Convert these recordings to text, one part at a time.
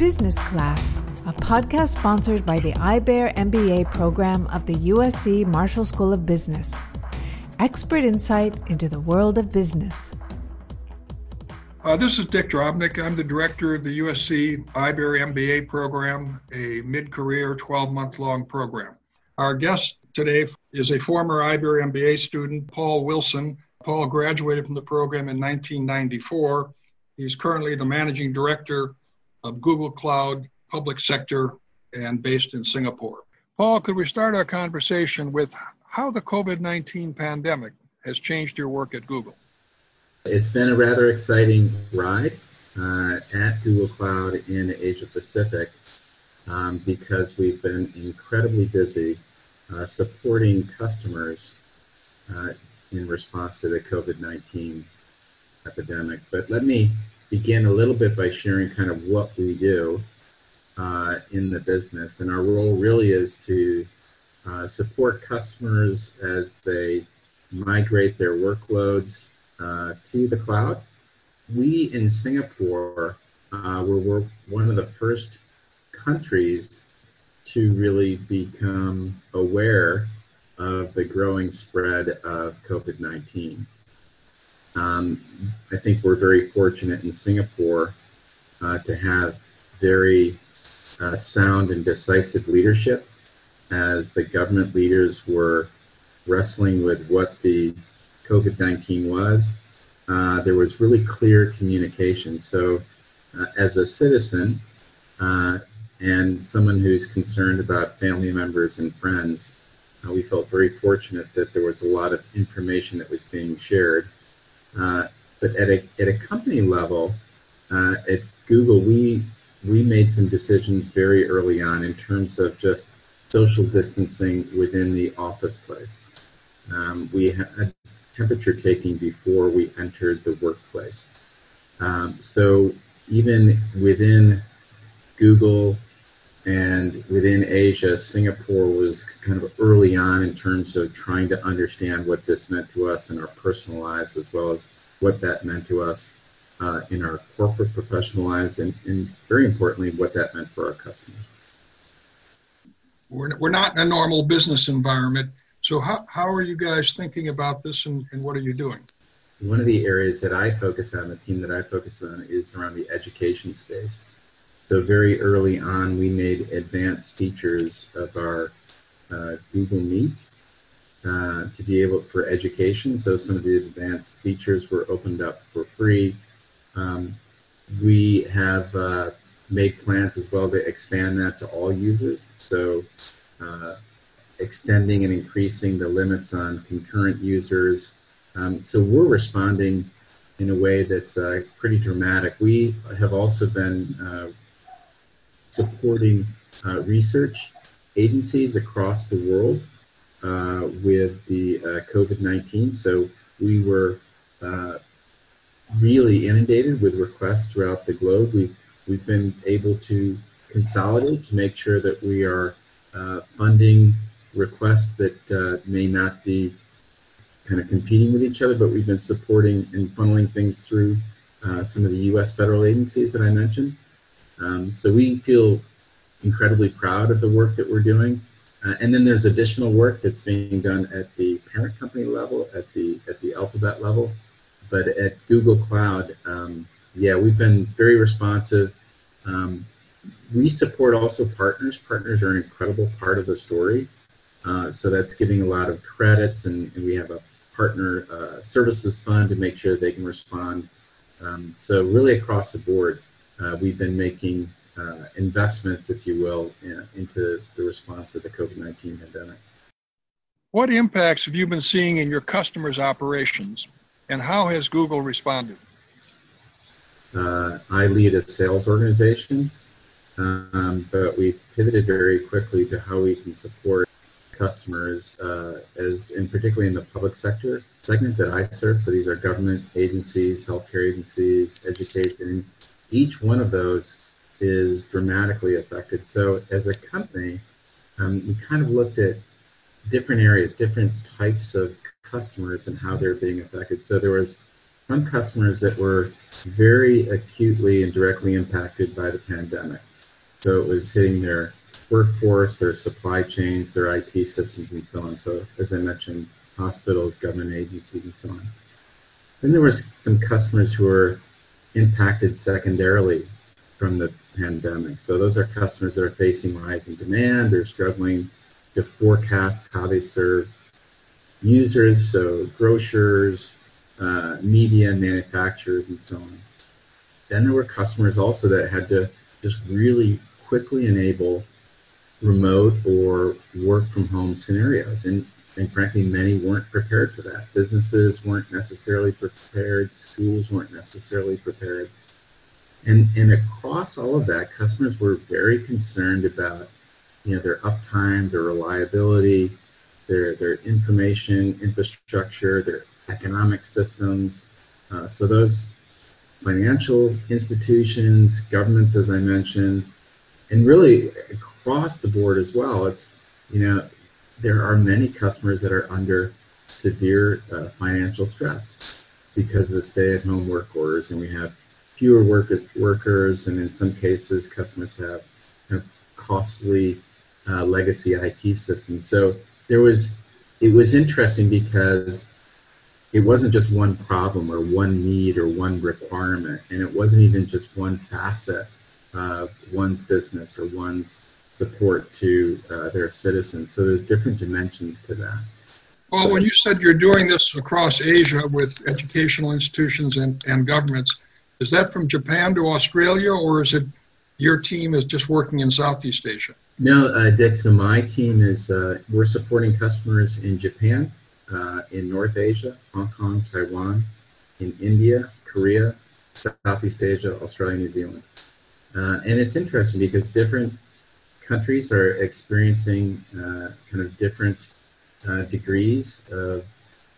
Business Class, a podcast sponsored by the IBEAR MBA program of the USC Marshall School of Business. Expert insight into the world of business. Uh, this is Dick Drobnick. I'm the director of the USC IBEAR MBA program, a mid career 12 month long program. Our guest today is a former IBEAR MBA student, Paul Wilson. Paul graduated from the program in 1994. He's currently the managing director of Google Cloud Public Sector and based in Singapore. Paul, could we start our conversation with how the COVID 19 pandemic has changed your work at Google? It's been a rather exciting ride uh, at Google Cloud in Asia Pacific um, because we've been incredibly busy uh, supporting customers uh, in response to the COVID 19 epidemic. But let me begin a little bit by sharing kind of what we do uh, in the business. And our role really is to uh, support customers as they migrate their workloads uh, to the cloud. We in Singapore uh, were one of the first countries to really become aware of the growing spread of COVID 19. Um, I think we're very fortunate in Singapore uh, to have very uh, sound and decisive leadership as the government leaders were wrestling with what the COVID 19 was. Uh, there was really clear communication. So, uh, as a citizen uh, and someone who's concerned about family members and friends, uh, we felt very fortunate that there was a lot of information that was being shared uh, but at a, at a company level, uh, at Google, we, we made some decisions very early on in terms of just social distancing within the office place. Um, we had temperature taking before we entered the workplace. Um, so even within Google and within Asia, Singapore was kind of early on in terms of trying to understand what this meant to us in our personal lives, as well as what that meant to us uh, in our corporate professional lives, and, and, very importantly, what that meant for our customers. We're, we're not in a normal business environment. So, how, how are you guys thinking about this and, and what are you doing? One of the areas that I focus on, the team that I focus on, is around the education space. So very early on, we made advanced features of our uh, Google Meet uh, to be able for education. So some of the advanced features were opened up for free. Um, we have uh, made plans as well to expand that to all users. So uh, extending and increasing the limits on concurrent users. Um, so we're responding in a way that's uh, pretty dramatic. We have also been uh, supporting uh, research agencies across the world uh, with the uh, COVID 19. So we were uh, really inundated with requests throughout the globe. We've, we've been able to consolidate to make sure that we are uh, funding requests that may not be kind of competing with each other, but we've been supporting and funneling things through uh, some of the U.S. federal agencies that I mentioned. Um, so we feel incredibly proud of the work that we're doing. Uh, and then there's additional work that's being done at the parent company level, at the at the Alphabet level, but at Google Cloud, um, yeah, we've been very responsive. Um, we support also partners. Partners are an incredible part of the story. Uh, so that's giving a lot of credits, and, and we have a partner uh, services fund to make sure they can respond. Um, so really across the board, uh, we've been making uh, investments, if you will, in, into the response to the COVID 19 pandemic. What impacts have you been seeing in your customers' operations, and how has Google responded? Uh, I lead a sales organization, um, but we pivoted very quickly to how we can support customers, uh, as in particularly in the public sector segment that I serve. So these are government agencies, healthcare agencies, education. Each one of those is dramatically affected. So as a company, um, we kind of looked at different areas, different types of customers and how they're being affected. So there was some customers that were very acutely and directly impacted by the pandemic. So it was hitting their workforce, their supply chains, their IT systems, and so on. So as I mentioned, hospitals, government agencies, and so on. Then there was some customers who were impacted secondarily from the pandemic. So those are customers that are facing rising demand. They're struggling to forecast how they serve users, so grocers, uh, media manufacturers, and so on. Then there were customers also that had to just really quickly enable remote or work from home scenarios. And, and frankly, many weren't prepared for that. Businesses weren't necessarily prepared, schools weren't necessarily prepared. And, and across all of that, customers were very concerned about you know, their uptime, their reliability, their, their information infrastructure, their economic systems. Uh, so those financial institutions, governments, as I mentioned, and really across the board as well. It's, you know, there are many customers that are under severe uh, financial stress because of the stay-at-home work orders, and we have fewer work- workers, and in some cases, customers have costly uh, legacy IT systems. So there was, it was interesting because it wasn't just one problem or one need or one requirement, and it wasn't even just one facet of one's business or one's support to uh, their citizens. So there's different dimensions to that. Well, when you said you're doing this across Asia with educational institutions and, and governments, is that from Japan to Australia, or is it your team is just working in Southeast Asia? No, uh, Dick. So my team is uh, we're supporting customers in Japan, uh, in North Asia, Hong Kong, Taiwan, in India, Korea, Southeast Asia, Australia, New Zealand. Uh, and it's interesting because different countries are experiencing uh, kind of different uh, degrees of,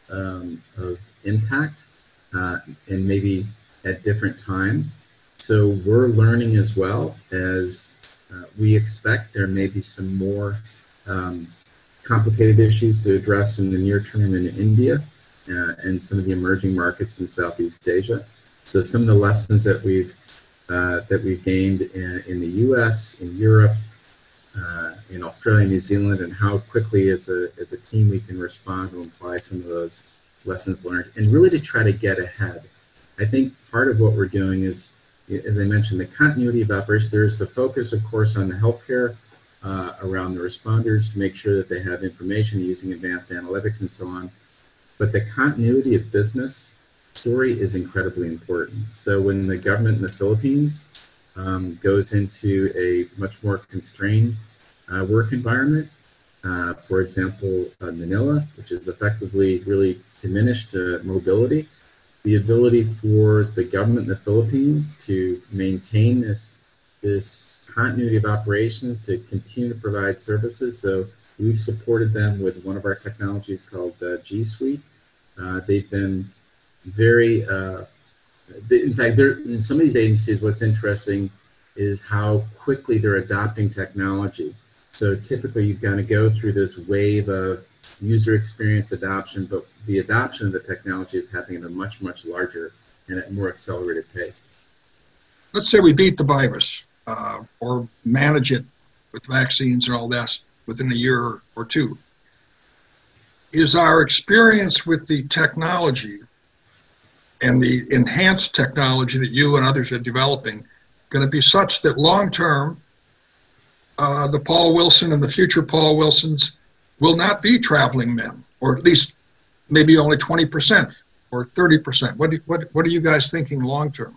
um, of impact uh, and maybe at different times. So we're learning as well as we expect there may be some more um, complicated issues to address in the near term in India uh, and some of the emerging markets in Southeast Asia. So some of the lessons that we've uh, that we've gained in, in, the U.S., in Europe, uh, in Australia, New Zealand, and how quickly as a as a team we can respond to apply some of those lessons learned, and really to try to get ahead. I think part of what we're doing is, as I mentioned, the continuity of operations. There's the focus, of course, on the healthcare uh, around the responders to make sure that they have information using advanced analytics and so on. But the continuity of business story is incredibly important. So when the government in the Philippines um, goes into a much more constrained uh, work environment, uh, for example, uh, Manila, which is effectively really diminished uh, mobility, the ability for the government in the Philippines to maintain this this continuity of operations to continue to provide services. So we've supported them with one of our technologies called G Suite. Uh, they've been very, uh, in fact, in some of these agencies, what's interesting is how quickly they're adopting technology. So typically, you've got to go through this wave of user experience adoption, but the adoption of the technology is happening at a much, much larger and at more accelerated pace. Let's say we beat the virus uh, or manage it with vaccines and all that within a year or two. Is our experience with the technology and the enhanced technology that you and others are developing going to be such that long term, uh, the Paul Wilson and the future Paul Wilsons will not be traveling men, or at least maybe only 20% or 30%? What, do, what, what are you guys thinking long term?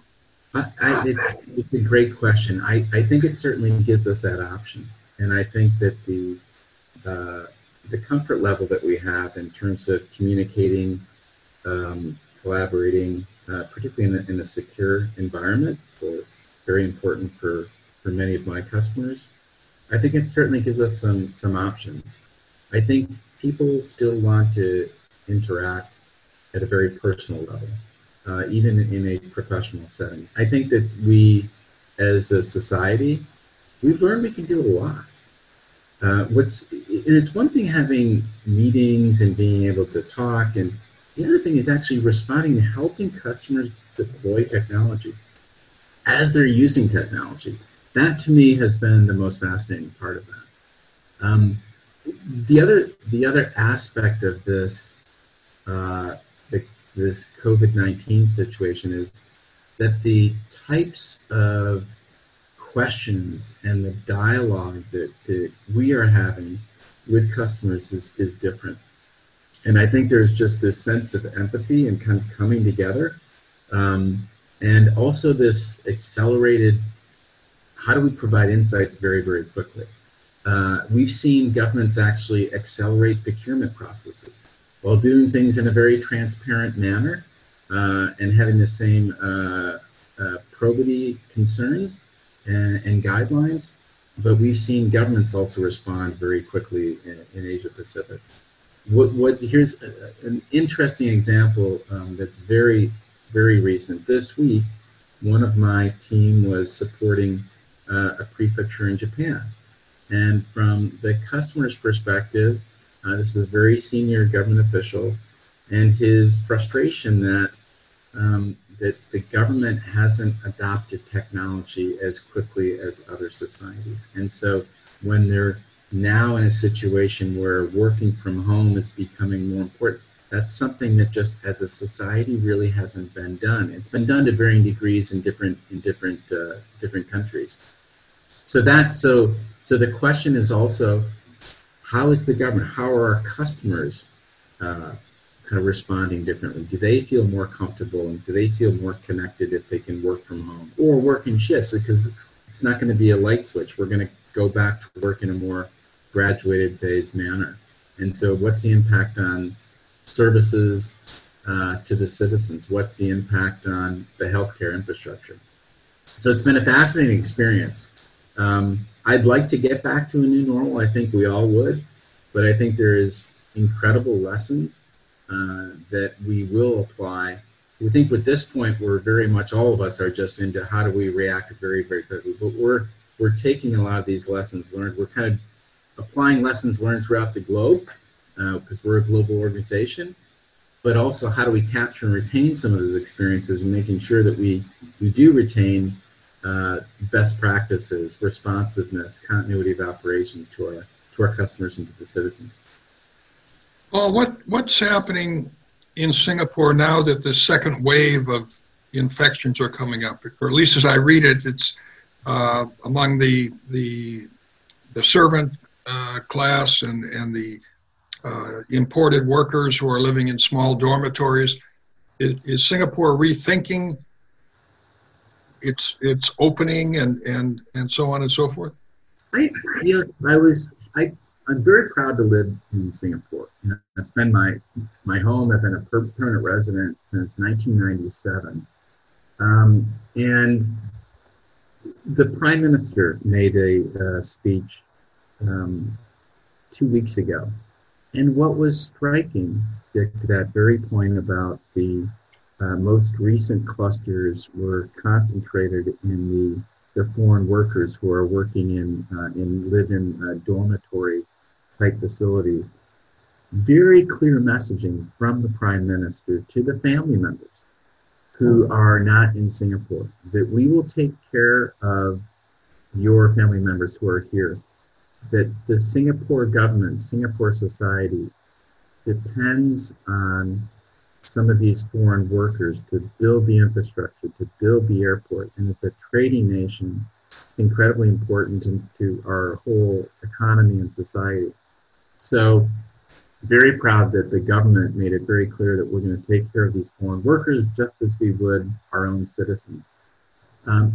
It's, it's, a great question. I, I think it certainly gives us that option, and I think that the uh, the comfort level that we have in terms of communicating, um, collaborating, uh, particularly in a, in a secure environment, well, it's very important for for many of my customers. I think it certainly gives us some some options. I think people still want to interact at a very personal level uh, even in a professional setting. I think that we, as a society, we've learned we can do a lot. Uh, what's and it's one thing having meetings and being able to talk, and the other thing is actually responding and helping customers deploy technology as they're using technology. that to me has been the most fascinating part of that. Um, the other the other aspect of this uh, the, this COVID nineteen situation is that the types of questions and the dialogue that, that we are having with customers is, is different. And I think there's just this sense of empathy and kind of coming together. Um, and also this accelerated how do we provide insights very, very quickly? Uh, we've seen governments actually accelerate procurement processes while doing things in a very transparent manner uh, and having the same uh, uh probity concerns and, and, guidelines. But we've seen governments also respond very quickly in, in Asia Pacific. What, what here's a, an interesting example um, that's very very recent. This week, one of my team was supporting uh, a prefecture in Japan. And from the customer's perspective, uh, this is a very senior government official, and his frustration that um, that the government hasn't adopted technology as quickly as other societies. And so when they're now in a situation where working from home is becoming more important, that's something that just as a society really hasn't been done. It's been done to varying degrees in different in different uh, different countries. So that so so the question is also how is the government, how are our customers uh, kind of responding differently? Do they feel more comfortable and do they feel more connected if they can work from home or work in shifts? Because it's not going to be a light switch. We're going to go back to work in a more graduated phase manner. And so, what's the impact on services uh, to the citizens? What's the impact on the healthcare infrastructure? So it's been a fascinating experience. Um, I'd like to get back to a new normal. I think we all would, but I think there is incredible lessons uh, that we will apply. We think at this point we're very much all of us are just into how do we react very very quickly, but we're we're taking a lot of these lessons learned. We're kind of applying lessons learned throughout the globe because uh, we're a global organization, but also how do we capture and retain some of those experiences and making sure that we, we do retain uh, best practices, responsiveness, continuity of operations to our, to our customers and to the citizens. Well, what, what's happening in Singapore now that the second wave of infections are coming up? Or at least as I read it, it's uh, among the, the, the servant uh, class and, and the uh, imported workers who are living in small dormitories. Is, is, Singapore rethinking its its opening and, and, and so on and so forth? I you know, I was I I'm very proud to live in Singapore. You know, it's been my my home. I've been a permanent resident since 1997, um, and the prime minister made a uh, speech um, two weeks ago, and what was striking, Dick, to that very point about the uh, most recent clusters were concentrated in the, the foreign workers who are working in, uh, in live in uh, dormitory type facilities. Very clear messaging from the prime minister to the family members who are not in Singapore that we will take care of your family members who are here that the Singapore government, Singapore society, depends on some of these foreign workers to build the infrastructure, to build the airport. And it's a trading nation, incredibly important to, to our whole economy and society. So, very proud that the government made it very clear that we're going to take care of these foreign workers just as we would our own citizens. Um,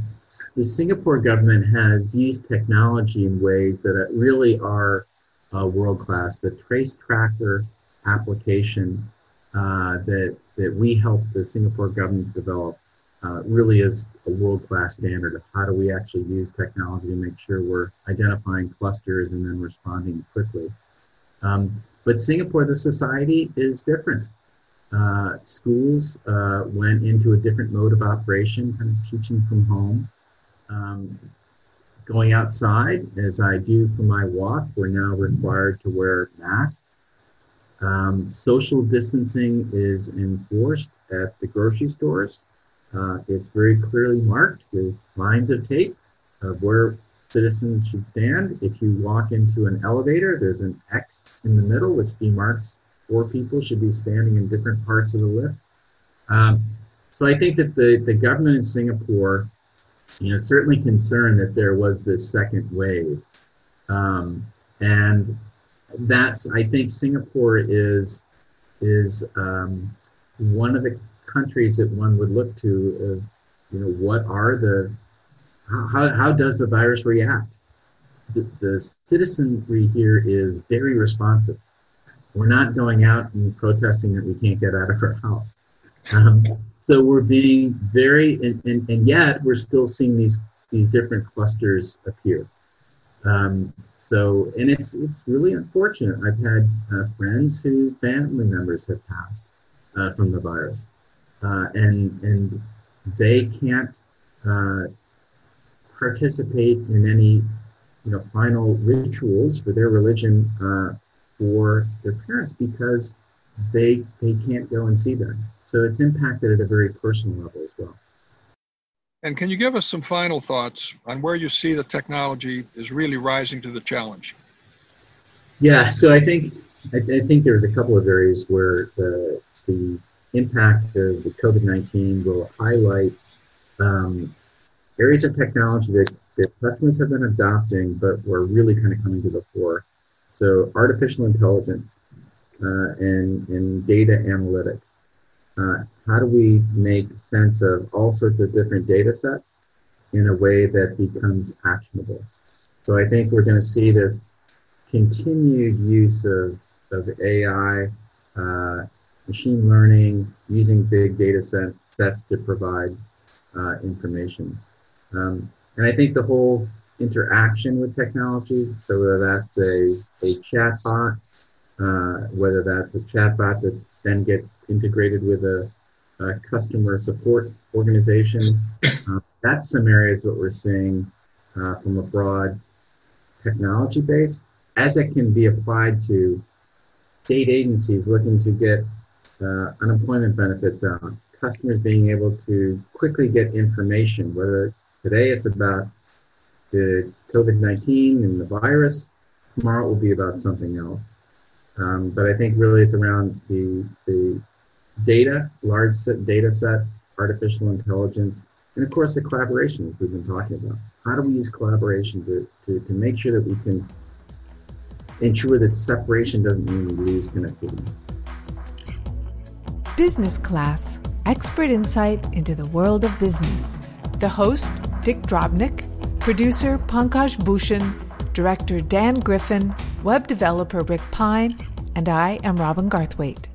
the Singapore government has used technology in ways that really are uh, world class. The Trace Tracker application uh, that that we helped the Singapore government develop uh, really is a world class standard of how do we actually use technology to make sure we're identifying clusters and then responding quickly. Um, but Singapore, the society is different uh, schools uh, went into a different mode of operation, kind of teaching from home. Um, going outside, as I do for my walk, we're now required to wear masks. Um, social distancing is enforced at the grocery stores. Uh, it's very clearly marked with lines of tape. of where citizens should stand. If you walk into an elevator, there's an X in the middle which demarks four people should be standing in different parts of the lift. Um, so I think that the, the government in Singapore, you know, certainly concerned that there was this second wave. Um, and that's, I think Singapore is, is um, one of the countries that one would look to, you know, what are the, how, how does the virus react? The, the citizenry here is very responsive. We're not going out and protesting that we can't get out of our house. Um, so we're being very, and, and, and yet we're still seeing these these different clusters appear. Um, so, and it's it's really unfortunate. I've had uh, friends who family members have passed uh, from the virus, uh, and and they can't uh, participate in any you know final rituals for their religion uh, for their parents because they they can't go and see them. So it's impacted at a very personal level as well. And can you give us some final thoughts on where you see the technology is really rising to the challenge? Yeah, so I think I, I think there's a couple of areas where the the impact of the COVID nineteen will highlight um, areas of technology that, that customers have been adopting, but were really kind of coming to the fore. So artificial intelligence uh, and, and data analytics. Uh, how do we make sense of all sorts of different data sets in a way that becomes actionable? So I think we're going to see this continued use of, of AI, uh, machine learning, using big data set, sets to provide uh, information. Um, and I think the whole interaction with technology, so whether that's a, a chatbot uh, whether that's a chatbot that then gets integrated with a, a customer support organization. Uh, that's some areas what we're seeing uh, from a broad technology base as it can be applied to state agencies looking to get uh, unemployment benefits out, customers being able to quickly get information, whether today it's about the COVID-19 and the virus, tomorrow will be about something else. Um, but I think really it's around the, the data, large set data sets, artificial intelligence, and of course the collaboration we've been talking about. How do we use collaboration to, to, to make sure that we can ensure that separation doesn't mean we lose connectivity? Business Class Expert Insight into the World of Business. The host, Dick Drobnick, producer, Pankaj Bhushan, director, Dan Griffin, web developer, Rick Pine, and I am Robin Garthwaite.